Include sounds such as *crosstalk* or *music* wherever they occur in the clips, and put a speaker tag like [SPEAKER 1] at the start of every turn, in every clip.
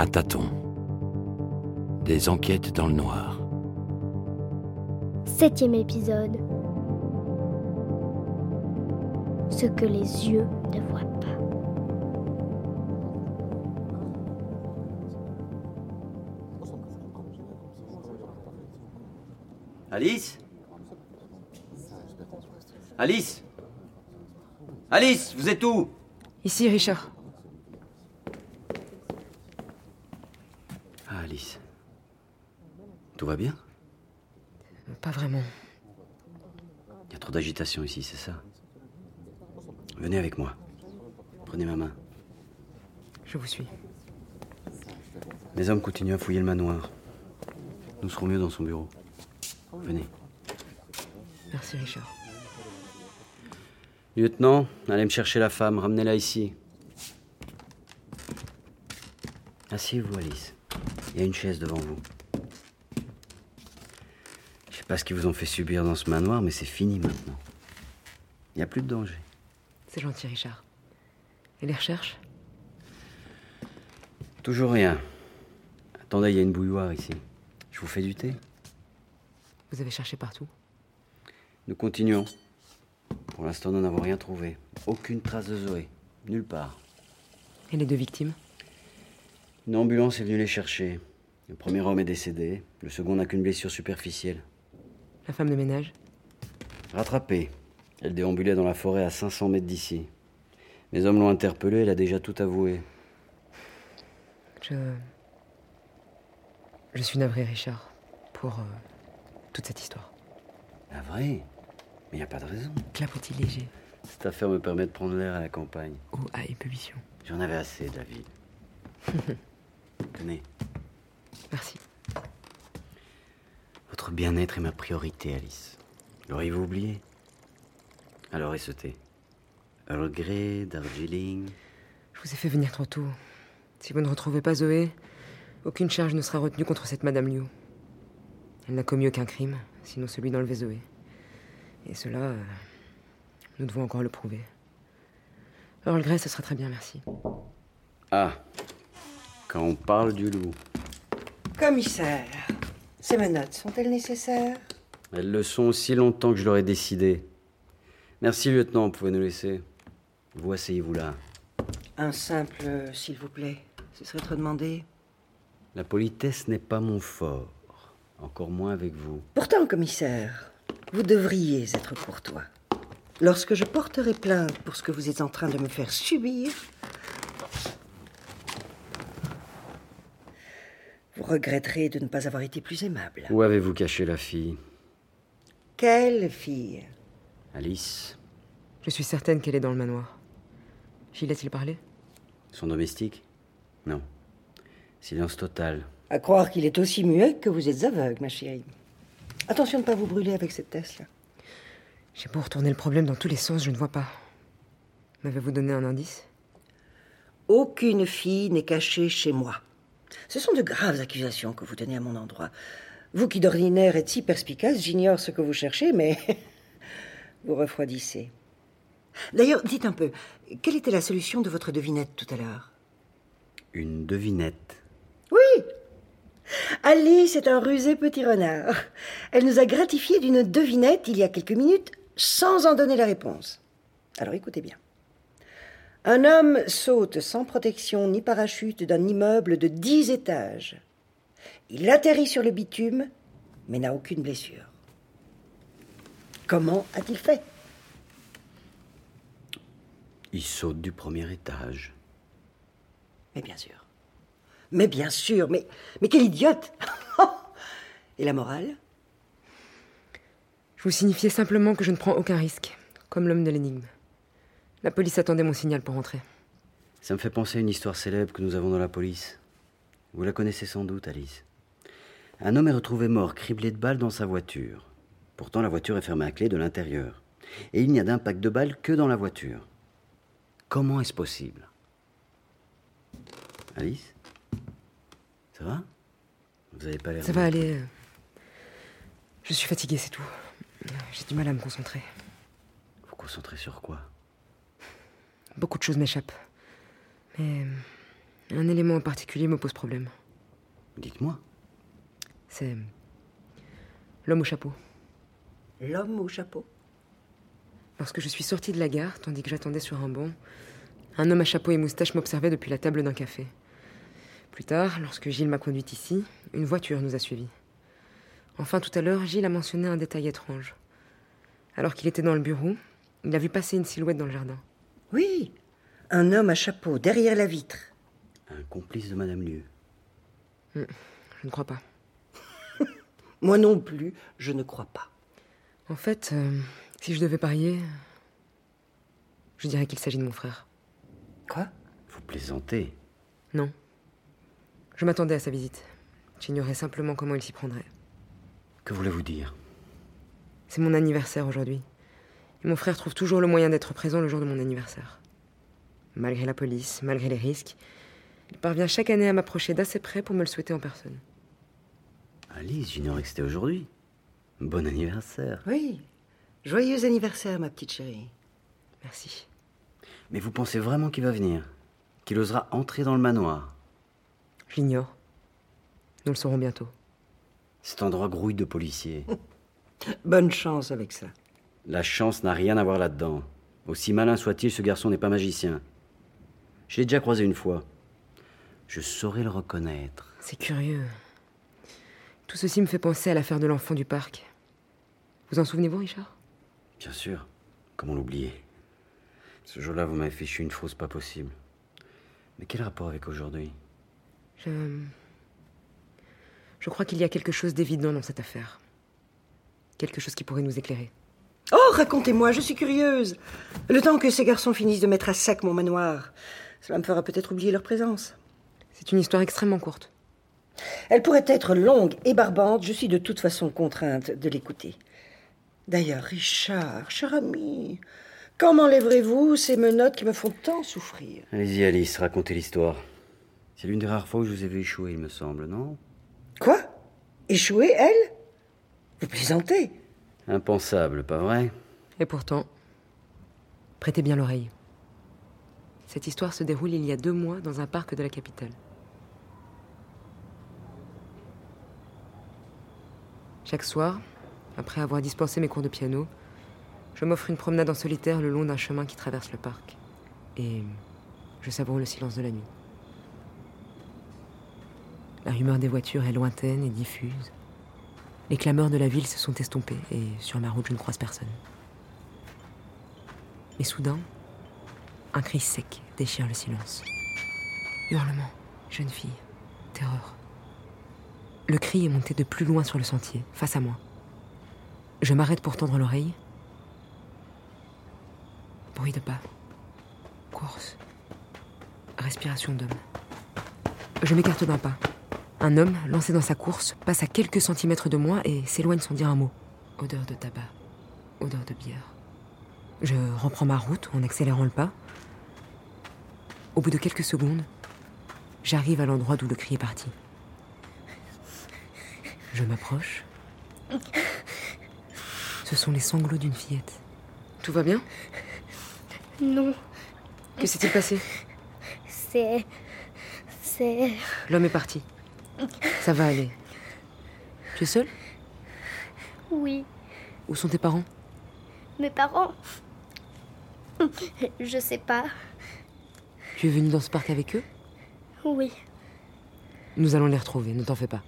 [SPEAKER 1] À tâtons. Des enquêtes dans le noir.
[SPEAKER 2] Septième épisode. Ce que les yeux ne voient pas.
[SPEAKER 3] Alice? Alice? Alice, vous êtes où?
[SPEAKER 4] Ici, Richard.
[SPEAKER 3] Ah, Alice. Tout va bien
[SPEAKER 4] Pas vraiment.
[SPEAKER 3] Il y a trop d'agitation ici, c'est ça Venez avec moi. Prenez ma main.
[SPEAKER 4] Je vous suis.
[SPEAKER 3] Les hommes continuent à fouiller le manoir. Nous serons mieux dans son bureau. Venez.
[SPEAKER 4] Merci, Richard.
[SPEAKER 3] Lieutenant, allez me chercher la femme, ramenez-la ici. Asseyez-vous, Alice. Il y a une chaise devant vous. Pas ce qu'ils vous ont fait subir dans ce manoir, mais c'est fini maintenant. Il n'y a plus de danger.
[SPEAKER 4] C'est gentil, Richard. Et les recherches?
[SPEAKER 3] Toujours rien. Attendez, il y a une bouilloire ici. Je vous fais du thé
[SPEAKER 4] Vous avez cherché partout?
[SPEAKER 3] Nous continuons. Pour l'instant, nous n'avons rien trouvé. Aucune trace de Zoé. Nulle part.
[SPEAKER 4] Et les deux victimes?
[SPEAKER 3] Une ambulance est venue les chercher. Le premier homme est décédé. Le second n'a qu'une blessure superficielle.
[SPEAKER 4] La femme de ménage
[SPEAKER 3] Rattrapée. Elle déambulait dans la forêt à 500 mètres d'ici. Les hommes l'ont interpellée, elle a déjà tout avoué.
[SPEAKER 4] Je. Je suis navré, Richard, pour euh, toute cette histoire.
[SPEAKER 3] Vraie Mais il n'y a pas de raison.
[SPEAKER 4] Clapotis léger,
[SPEAKER 3] Cette affaire me permet de prendre l'air à la campagne.
[SPEAKER 4] eau à ébullition.
[SPEAKER 3] J'en avais assez, David. *laughs* Tenez,
[SPEAKER 4] Merci.
[SPEAKER 3] Votre bien-être est ma priorité, Alice. L'auriez-vous oublié? Alors, et ce thé? Earl Grey, Darjeeling?
[SPEAKER 4] Je vous ai fait venir trop tôt. Si vous ne retrouvez pas Zoé, aucune charge ne sera retenue contre cette Madame Liu. Elle n'a commis aucun crime, sinon celui d'enlever Zoé. Et cela, euh, nous devons encore le prouver. Earl Grey, ce sera très bien, merci.
[SPEAKER 3] Ah Quand on parle du loup.
[SPEAKER 5] Commissaire, ces menottes sont-elles nécessaires?
[SPEAKER 3] Elles le sont aussi longtemps que je l'aurais décidé. Merci, lieutenant, vous pouvez nous laisser. Vous asseyez-vous là.
[SPEAKER 5] Un simple euh, s'il vous plaît. Ce serait trop demandé.
[SPEAKER 3] La politesse n'est pas mon fort. Encore moins avec vous.
[SPEAKER 5] Pourtant, commissaire, vous devriez être courtois. Lorsque je porterai plainte pour ce que vous êtes en train de me faire subir, vous regretterez de ne pas avoir été plus aimable.
[SPEAKER 3] Où avez-vous caché la fille?
[SPEAKER 5] Quelle fille?
[SPEAKER 3] Alice
[SPEAKER 4] Je suis certaine qu'elle est dans le manoir. Gilles a-t-il parlé?
[SPEAKER 3] Son domestique? Non. Silence total.
[SPEAKER 5] À croire qu'il est aussi muet que vous êtes aveugle, ma chérie. Attention de ne pas vous brûler avec cette tasse-là.
[SPEAKER 4] J'ai beau retourner le problème dans tous les sens, je ne vois pas. M'avez-vous donné un indice?
[SPEAKER 5] Aucune fille n'est cachée chez moi. Ce sont de graves accusations que vous tenez à mon endroit. Vous qui d'ordinaire êtes si perspicace, j'ignore ce que vous cherchez, mais *laughs* vous refroidissez. D'ailleurs, dites un peu, quelle était la solution de votre devinette tout à l'heure?
[SPEAKER 3] Une devinette.
[SPEAKER 5] Oui Alice est un rusé petit renard. Elle nous a gratifié d'une devinette il y a quelques minutes sans en donner la réponse. Alors écoutez bien. Un homme saute sans protection ni parachute d'un immeuble de dix étages. Il atterrit sur le bitume, mais n'a aucune blessure. Comment a-t-il fait?
[SPEAKER 3] Il saute du premier étage.
[SPEAKER 5] Mais bien sûr. Mais bien sûr, mais, mais quel idiote *laughs* Et la morale?
[SPEAKER 4] Je vous signifiais simplement que je ne prends aucun risque, comme l'homme de l'énigme. La police attendait mon signal pour rentrer.
[SPEAKER 3] Ça me fait penser à une histoire célèbre que nous avons dans la police. Vous la connaissez sans doute, Alice. Un homme est retrouvé mort, criblé de balles dans sa voiture. Pourtant, la voiture est fermée à clé de l'intérieur. Et il n'y a d'impact de balles que dans la voiture. Comment est-ce possible? Alice? Ça va? Vous avez pas l'air.
[SPEAKER 4] Ça va aller. euh. Je suis fatiguée, c'est tout. J'ai du mal à me concentrer.
[SPEAKER 3] Vous concentrez sur quoi?
[SPEAKER 4] Beaucoup de choses m'échappent. Mais Un élément en particulier me pose problème.
[SPEAKER 3] Dites-moi.
[SPEAKER 4] C'est. l'homme au chapeau.
[SPEAKER 5] L'homme au chapeau?
[SPEAKER 4] Lorsque je suis sortie de la gare, tandis que j'attendais sur un banc, un homme à chapeau et moustache m'observait depuis la table d'un café. Plus tard, lorsque Gilles m'a conduite ici, une voiture nous a suivis. Enfin, tout à l'heure, Gilles a mentionné un détail étrange. Alors qu'il était dans le bureau, il a vu passer une silhouette dans le jardin.
[SPEAKER 5] Oui, un homme à chapeau derrière la vitre.
[SPEAKER 3] Un complice de Madame Lieu.
[SPEAKER 4] Je ne crois pas. *laughs*
[SPEAKER 5] Moi non plus, je ne crois pas.
[SPEAKER 4] En fait, euh, si je devais parier, je dirais qu'il s'agit de mon frère.
[SPEAKER 5] Quoi?
[SPEAKER 3] Vous plaisantez.
[SPEAKER 4] Non. Je m'attendais à sa visite. J'ignorais simplement comment il s'y prendrait.
[SPEAKER 3] Que voulez-vous dire?
[SPEAKER 4] C'est mon anniversaire aujourd'hui. Et mon frère trouve toujours le moyen d'être présent le jour de mon anniversaire. Malgré la police, malgré les risques, il parvient chaque année à m'approcher d'assez près pour me le souhaiter en personne.
[SPEAKER 3] Alice, j'ignorais que c'était aujourd'hui. Bon anniversaire.
[SPEAKER 5] Oui. Joyeux anniversaire, ma petite chérie.
[SPEAKER 4] Merci.
[SPEAKER 3] Mais vous pensez vraiment qu'il va venir? Qu'il osera entrer dans le manoir?
[SPEAKER 4] Je l'ignore. Nous le saurons bientôt.
[SPEAKER 3] Cet endroit grouille de policiers. *laughs*
[SPEAKER 5] Bonne chance avec ça.
[SPEAKER 3] La chance n'a rien à voir là-dedans. Aussi malin soit-il, ce garçon n'est pas magicien. Je l'ai déjà croisé une fois. Je saurais le reconnaître.
[SPEAKER 4] C'est curieux. Tout ceci me fait penser à l'affaire de l'enfant du parc. Vous en souvenez-vous, Richard?
[SPEAKER 3] Bien sûr. Comment l'oublier? Ce jour-là, vous m'avez fichu une fausse pas possible. Mais quel rapport avec aujourd'hui?
[SPEAKER 4] Je. Je crois qu'il y a quelque chose d'évident dans cette affaire. Quelque chose qui pourrait nous éclairer.
[SPEAKER 5] Oh, racontez-moi, je suis curieuse. Le temps que ces garçons finissent de mettre à sac mon manoir, cela me fera peut-être oublier leur présence.
[SPEAKER 4] C'est une histoire extrêmement courte.
[SPEAKER 5] Elle pourrait être longue et barbante, je suis de toute façon contrainte de l'écouter. D'ailleurs, Richard, cher ami, quand m'enlèverez-vous? Ces menottes qui me font tant souffrir
[SPEAKER 3] Allez-y, Alice, racontez l'histoire. C'est l'une des rares fois où je vous ai vu échouer, il me semble, non?
[SPEAKER 5] Quoi? Échouer, elle? Vous plaisantez
[SPEAKER 3] Impensable, pas vrai?
[SPEAKER 4] Et pourtant, prêtez bien l'oreille. Cette histoire se déroule il y a deux mois dans un parc de la capitale. Chaque soir, après avoir dispensé mes cours de piano, je m'offre une promenade en solitaire le long d'un chemin qui traverse le parc. Et je savoure le silence de la nuit. La rumeur des voitures est lointaine et diffuse. Les clameurs de la ville se sont estompées et sur ma route je ne croise personne. Mais soudain, un cri sec déchire le silence. Hurlement, jeune fille, terreur. Le cri est monté de plus loin sur le sentier, face à moi. Je m'arrête pour tendre l'oreille. Bruit de pas. Course. Respiration d'homme. Je m'écarte d'un pas. Un homme, lancé dans sa course, passe à quelques centimètres de moi et s'éloigne sans dire un mot. Odeur de tabac. Odeur de bière. Je reprends ma route en accélérant le pas. Au bout de quelques secondes, j'arrive à l'endroit d'où le cri est parti. Je m'approche. Ce sont les sanglots d'une fillette. Tout va bien?
[SPEAKER 2] Non,
[SPEAKER 4] Que s'est-il passé?
[SPEAKER 2] C'est. C'est.
[SPEAKER 4] L'homme est parti. Ça va aller. Tu es seul
[SPEAKER 2] Oui,
[SPEAKER 4] Où sont tes parents?
[SPEAKER 2] Mes parents? Je sais pas.
[SPEAKER 4] Tu es venu dans ce parc avec eux?
[SPEAKER 2] Oui,
[SPEAKER 4] Nous allons les retrouver, ne t'en fais pas.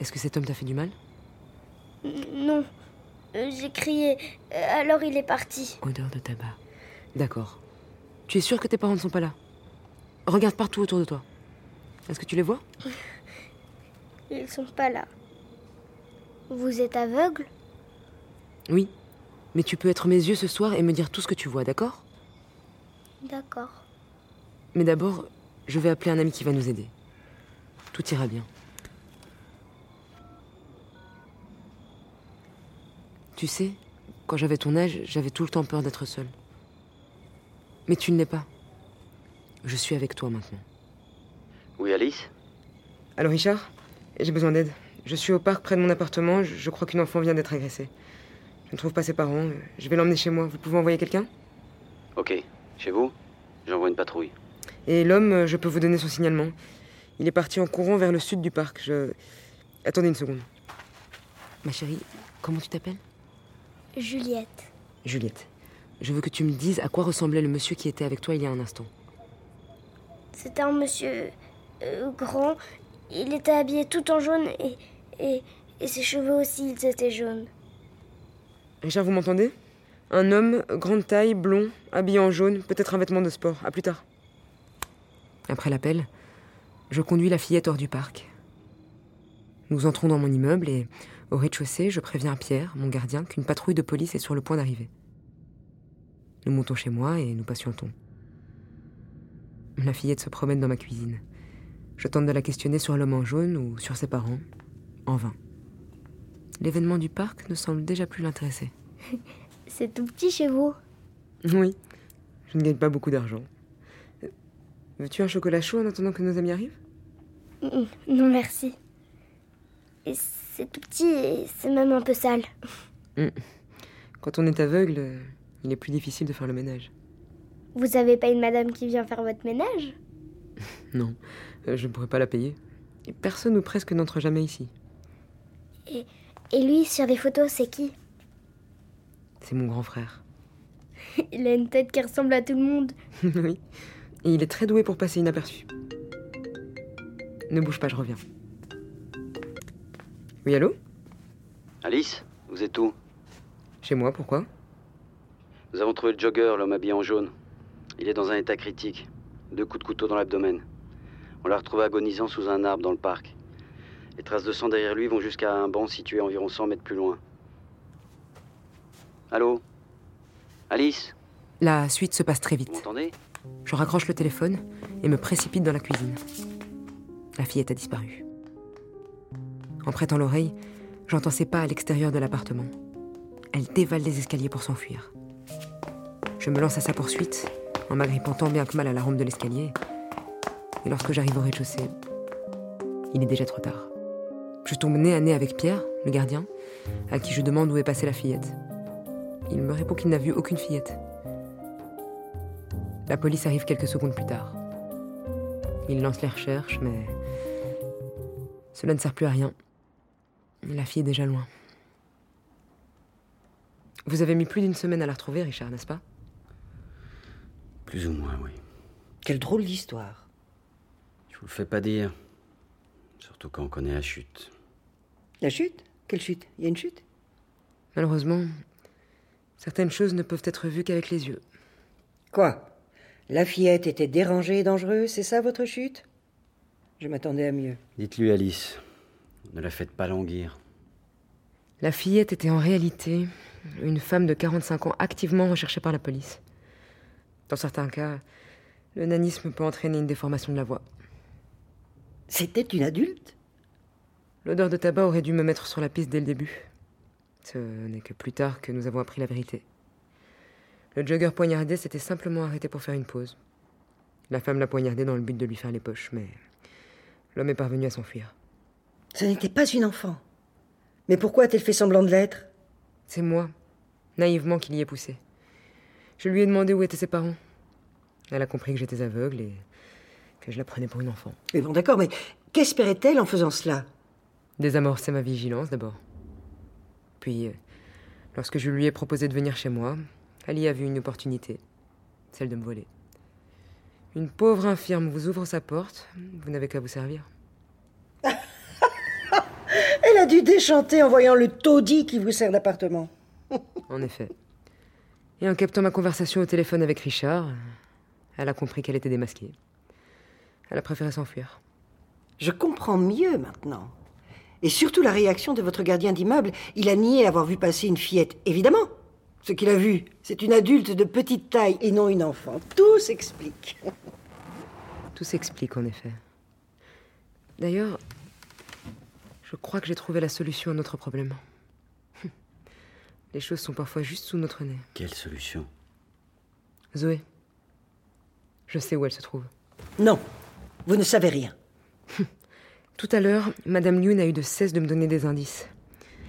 [SPEAKER 4] Est-ce que cet homme t'a fait du mal?
[SPEAKER 2] Non. J'ai crié, alors il est parti.
[SPEAKER 4] Odeur de tabac. D'accord. Tu es sûr que tes parents ne sont pas là? Regarde partout autour de toi. Est-ce que tu les vois?
[SPEAKER 2] Ils sont pas là. Vous êtes aveugle?
[SPEAKER 4] Oui. Mais tu peux être mes yeux ce soir et me dire tout ce que tu vois, d'accord?
[SPEAKER 2] D'accord.
[SPEAKER 4] Mais d'abord, je vais appeler un ami qui va nous aider. Tout ira bien. Tu sais, quand j'avais ton âge, j'avais tout le temps peur d'être seule. Mais tu ne l'es pas. Je suis avec toi maintenant.
[SPEAKER 3] Oui, Alice
[SPEAKER 4] Alors Richard, j'ai besoin d'aide. Je suis au parc près de mon appartement. Je je crois qu'une enfant vient d'être agressée. Je ne trouve pas ses parents. Je vais l'emmener chez moi. Vous pouvez envoyer quelqu'un
[SPEAKER 3] Ok. Chez vous J'envoie une patrouille.
[SPEAKER 4] Et l'homme, euh, je peux vous donner son signalement. Il est parti en courant vers le sud du parc. Je. Attendez une seconde. Ma chérie, comment tu t'appelles?
[SPEAKER 2] Juliette.
[SPEAKER 4] Juliette. Je veux que tu me dises à quoi ressemblait le monsieur qui était avec toi il y a un instant.
[SPEAKER 2] C'était un monsieur euh, grand. Il était habillé tout en jaune et, ses cheveux aussi, étaient jaunes.
[SPEAKER 4] Richard, vous m'entendez? Un homme, grande taille, blond, habillé en jaune, peut-être un vêtement de sport. À plus tard. Après l'appel, je conduis la fillette hors du parc. Nous entrons dans mon immeuble et, au rez-de-chaussée, je préviens Pierre, mon gardien, qu'une patrouille de police est sur le point d'arriver. Nous montons chez moi et nous patientons. La fillette se promène dans ma cuisine. Je tente de la questionner sur l'homme en jaune ou sur ses parents. En vain. L'événement du parc ne semble déjà plus l'intéresser. *laughs*
[SPEAKER 2] C'est tout petit chez vous.
[SPEAKER 4] Oui, je ne gagne pas beaucoup d'argent. Euh, Veux-tu un chocolat chaud en attendant que nos amis arrivent?
[SPEAKER 2] Mm, Non, merci. C'est tout petit et c'est même un peu sale.
[SPEAKER 4] Quand on est aveugle, euh, il est plus difficile de faire le ménage.
[SPEAKER 2] Vous avez pas une madame qui vient faire votre ménage?
[SPEAKER 4] Non, je ne pourrais pas la payer. Et personne ou presque n'entre jamais ici.
[SPEAKER 2] Et lui, sur les photos, c'est qui?
[SPEAKER 4] C'est mon grand frère. *laughs*
[SPEAKER 2] Il a une tête qui ressemble à tout le monde. *laughs*
[SPEAKER 4] oui. Et il est très doué pour passer inaperçu. Ne bouge pas, je reviens. Oui, allô?
[SPEAKER 3] Alice, vous êtes où?
[SPEAKER 4] Chez moi, pourquoi?
[SPEAKER 3] Nous avons trouvé le jogger, l'homme habillé en jaune. Il est dans un état critique. Deux coups de couteau dans l'abdomen. On l'a retrouvé agonisant sous un arbre dans le parc. Les traces de sang derrière lui vont jusqu'à un banc situé environ 100 mètres plus loin. Allô? Alice?
[SPEAKER 4] La suite se passe très
[SPEAKER 3] Vous
[SPEAKER 4] vite.
[SPEAKER 3] m'entendez?
[SPEAKER 4] Je raccroche le téléphone et me précipite dans la cuisine. La fillette a disparu. En prêtant l'oreille, j'entends ses pas à l'extérieur de l'appartement. Elle dévale les escaliers pour s'enfuir. Je me lance à sa poursuite, en m'agrippant tant bien que mal à la rampe de l'escalier. Et lorsque j'arrive au rez-de-chaussée, il est déjà trop tard. Je tombe nez à nez avec Pierre, le gardien, à qui je demande où est passée la fillette. Il me répond qu'il n'a vu aucune fillette. La police arrive quelques secondes plus tard. Il lance les recherches, mais cela ne sert plus à rien. La fille est déjà loin. Vous avez mis plus d'une semaine à la retrouver, Richard, n'est-ce pas?
[SPEAKER 3] Plus ou moins, oui.
[SPEAKER 5] Quelle drôle d'histoire.
[SPEAKER 3] Je vous le fais pas dire. Surtout quand on connaît la chute.
[SPEAKER 5] La chute? Quelle chute? Il y a une chute?
[SPEAKER 4] Malheureusement, certaines choses ne peuvent être vues qu'avec les yeux.
[SPEAKER 5] Quoi? La fillette était dérangée et dangereuse, c'est ça votre chute? Je m'attendais à mieux.
[SPEAKER 3] Dites-lui, Alice. Ne la faites pas languir.
[SPEAKER 4] La fillette était en réalité une femme de 45 ans activement recherchée par la police. Dans certains cas, le nanisme peut entraîner une déformation de la voix.
[SPEAKER 5] C'était une adulte
[SPEAKER 4] L'odeur de tabac aurait dû me mettre sur la piste dès le début. Ce n'est que plus tard que nous avons appris la vérité. Le jogger poignardé s'était simplement arrêté pour faire une pause. La femme l'a poignardé dans le but de lui faire les poches, mais l'homme est parvenu à s'enfuir.
[SPEAKER 5] Ce n'était pas une enfant. Mais pourquoi a-t-elle fait semblant de l'être?
[SPEAKER 4] C'est moi, naïvement, qui l'y ai poussé. Je lui ai demandé où étaient ses parents. Elle a compris que j'étais aveugle et que je la prenais pour une enfant.
[SPEAKER 5] Mais bon, d'accord, mais qu'espérait-elle en faisant cela?
[SPEAKER 4] Désamorcer ma vigilance d'abord. Puis, euh, lorsque je lui ai proposé de venir chez moi, elle y a vu une opportunité, celle de me voler. Une pauvre infirme vous ouvre sa porte, vous n'avez qu'à vous servir. *laughs*
[SPEAKER 5] Elle a dû déchanter en voyant le taudis qui vous sert d'appartement. *laughs*
[SPEAKER 4] En effet. Et en captant ma conversation au téléphone avec Richard, elle a compris qu'elle était démasquée. Elle a préféré s'enfuir.
[SPEAKER 5] Je comprends mieux maintenant. Et surtout la réaction de votre gardien d'immeuble. Il a nié avoir vu passer une fillette. Évidemment. Ce qu'il a vu, c'est une adulte de petite taille et non une enfant. Tout s'explique. *laughs*
[SPEAKER 4] Tout s'explique en effet. D'ailleurs, je crois que j'ai trouvé la solution à notre problème. *laughs* Les choses sont parfois juste sous notre nez.
[SPEAKER 3] Quelle solution?
[SPEAKER 4] Zoé, je sais où elle se trouve.
[SPEAKER 5] Non, vous ne savez rien. *laughs*
[SPEAKER 4] Tout à l'heure, Madame Liu n'a eu de cesse de me donner des indices.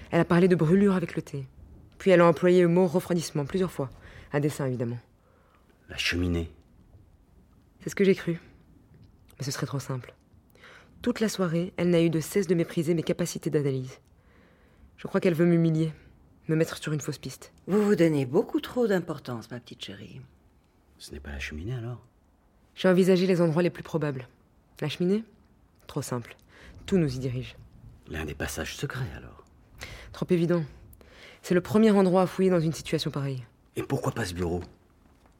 [SPEAKER 4] Elle a parlé de brûlure avec le thé. Puis elle a employé le mot refroidissement plusieurs fois. À dessein, évidemment.
[SPEAKER 3] La cheminée.
[SPEAKER 4] C'est ce que j'ai cru. Mais ce serait trop simple. Toute la soirée, elle n'a eu de cesse de mépriser mes capacités d'analyse. Je crois qu'elle veut m'humilier, me mettre sur une fausse piste.
[SPEAKER 5] Vous vous donnez beaucoup trop d'importance, ma petite chérie.
[SPEAKER 3] Ce n'est pas la cheminée alors?
[SPEAKER 4] J'ai envisagé les endroits les plus probables. La cheminée Trop simple. Tout nous y dirige.
[SPEAKER 3] L'un des passages secrets alors.
[SPEAKER 4] Trop évident. C'est le premier endroit à fouiller dans une situation pareille.
[SPEAKER 3] Et pourquoi pas ce bureau?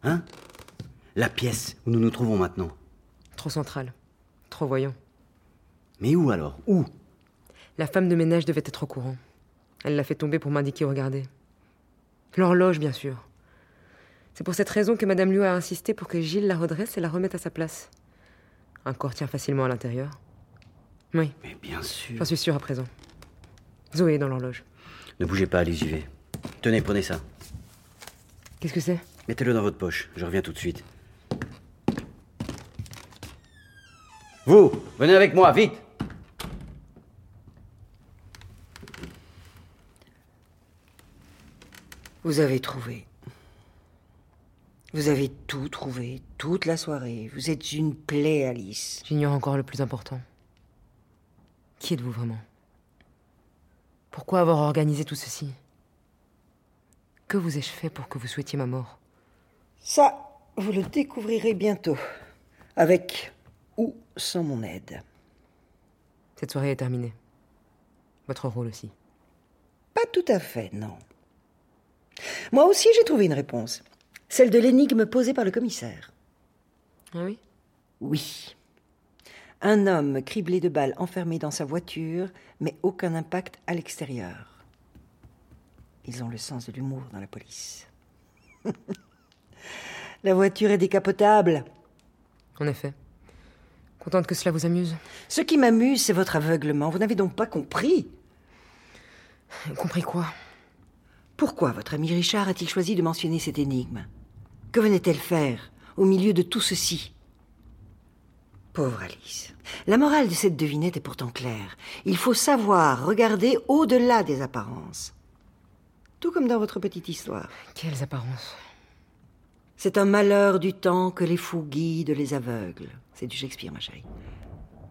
[SPEAKER 3] Hein? La pièce où nous nous trouvons maintenant.
[SPEAKER 4] Trop central. Trop voyant.
[SPEAKER 3] Mais où alors? Où?
[SPEAKER 4] La femme de ménage devait être au courant. Elle l'a fait tomber pour m'indiquer où regarder. L'horloge, bien sûr. C'est pour cette raison que Madame Liu a insisté pour que Gilles la redresse et la remette à sa place. Un corps tient facilement à l'intérieur. Oui,
[SPEAKER 3] Mais bien sûr.
[SPEAKER 4] j'en suis sûre à présent. Zoé est dans l'horloge.
[SPEAKER 3] Ne bougez pas, allez, j'y vais. Tenez, prenez ça.
[SPEAKER 4] Qu'est-ce que c'est?
[SPEAKER 3] Mettez-le dans votre poche, je reviens tout de suite. Vous, venez avec moi, vite
[SPEAKER 5] Vous avez trouvé. Vous avez tout trouvé, toute la soirée. Vous êtes une plaie, Alice.
[SPEAKER 4] J'ignore encore le plus important. Qui êtes-vous vraiment? Pourquoi avoir organisé tout ceci? Que vous ai-je fait pour que vous souhaitiez ma mort?
[SPEAKER 5] Ça, vous le découvrirez bientôt. Avec ou sans mon aide.
[SPEAKER 4] Cette soirée est terminée. Votre rôle aussi.
[SPEAKER 5] Pas tout à fait, non. Moi aussi, j'ai trouvé une réponse. Celle de l'énigme posée par le commissaire.
[SPEAKER 4] Ah oui?
[SPEAKER 5] Oui. Un homme criblé de balles enfermé dans sa voiture, mais aucun impact à l'extérieur. Ils ont le sens de l'humour dans la police. *laughs* la voiture est décapotable.
[SPEAKER 4] En effet. Contente que cela vous amuse
[SPEAKER 5] Ce qui m'amuse, c'est votre aveuglement. Vous n'avez donc pas compris.
[SPEAKER 4] Compris quoi?
[SPEAKER 5] Pourquoi votre ami Richard a-t-il choisi de mentionner cette énigme? Que venait-elle faire au milieu de tout ceci? Pauvre Alice. La morale de cette devinette est pourtant claire. Il faut savoir regarder au-delà des apparences. Tout comme dans votre petite histoire.
[SPEAKER 4] Quelles apparences?
[SPEAKER 5] C'est un malheur du temps que les fous guident les aveugles. C'est du Shakespeare, ma chérie.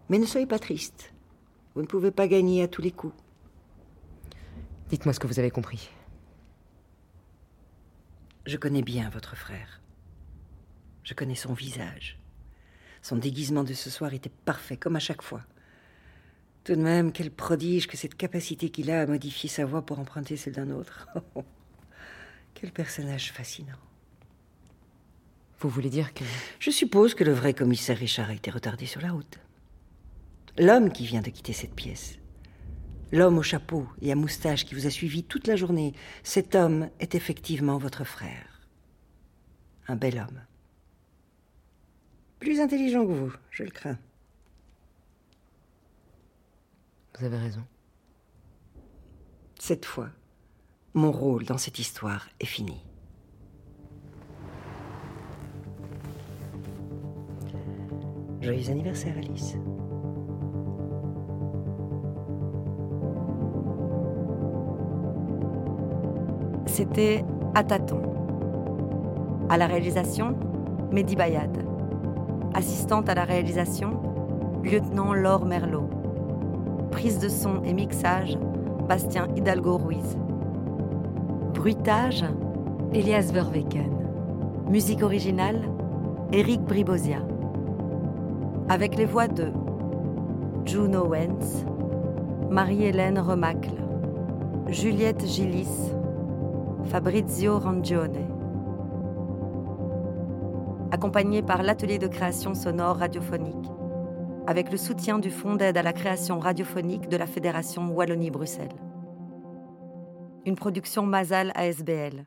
[SPEAKER 5] Mais ne soyez pas triste. Vous ne pouvez pas gagner à tous les coups.
[SPEAKER 4] Dites-moi ce que vous avez compris.
[SPEAKER 5] Je connais bien votre frère. Je connais son visage. Son déguisement de ce soir était parfait, comme à chaque fois. Tout de même, quel prodige que cette capacité qu'il a à modifier sa voix pour emprunter celle d'un autre. *laughs* quel personnage fascinant.
[SPEAKER 4] Vous voulez dire que...
[SPEAKER 5] Je suppose que le vrai commissaire Richard a été retardé sur la route. L'homme qui vient de quitter cette pièce. L'homme au chapeau et à moustache qui vous a suivi toute la journée. Cet homme est effectivement votre frère. Un bel homme. Plus intelligent que vous, je le crains.
[SPEAKER 4] Vous avez raison.
[SPEAKER 5] Cette fois, mon rôle dans cette histoire est fini. Joyeux anniversaire, Alice.
[SPEAKER 6] C'était À tâtons. À la réalisation, Mehdi Bayad. Assistante à la réalisation, lieutenant Laure Merlot. Prise de son et mixage, Bastien Hidalgo Ruiz. Bruitage, Elias Verweken. Musique originale, Eric Bribosia. Avec les voix de Juno Wentz, Marie-Hélène Remacle, Juliette Gillis, Fabrizio Rangione. Accompagné par l'atelier de création sonore radiophonique, avec le soutien du Fonds d'aide à la création radiophonique de la Fédération Wallonie-Bruxelles. Une production Mazal ASBL.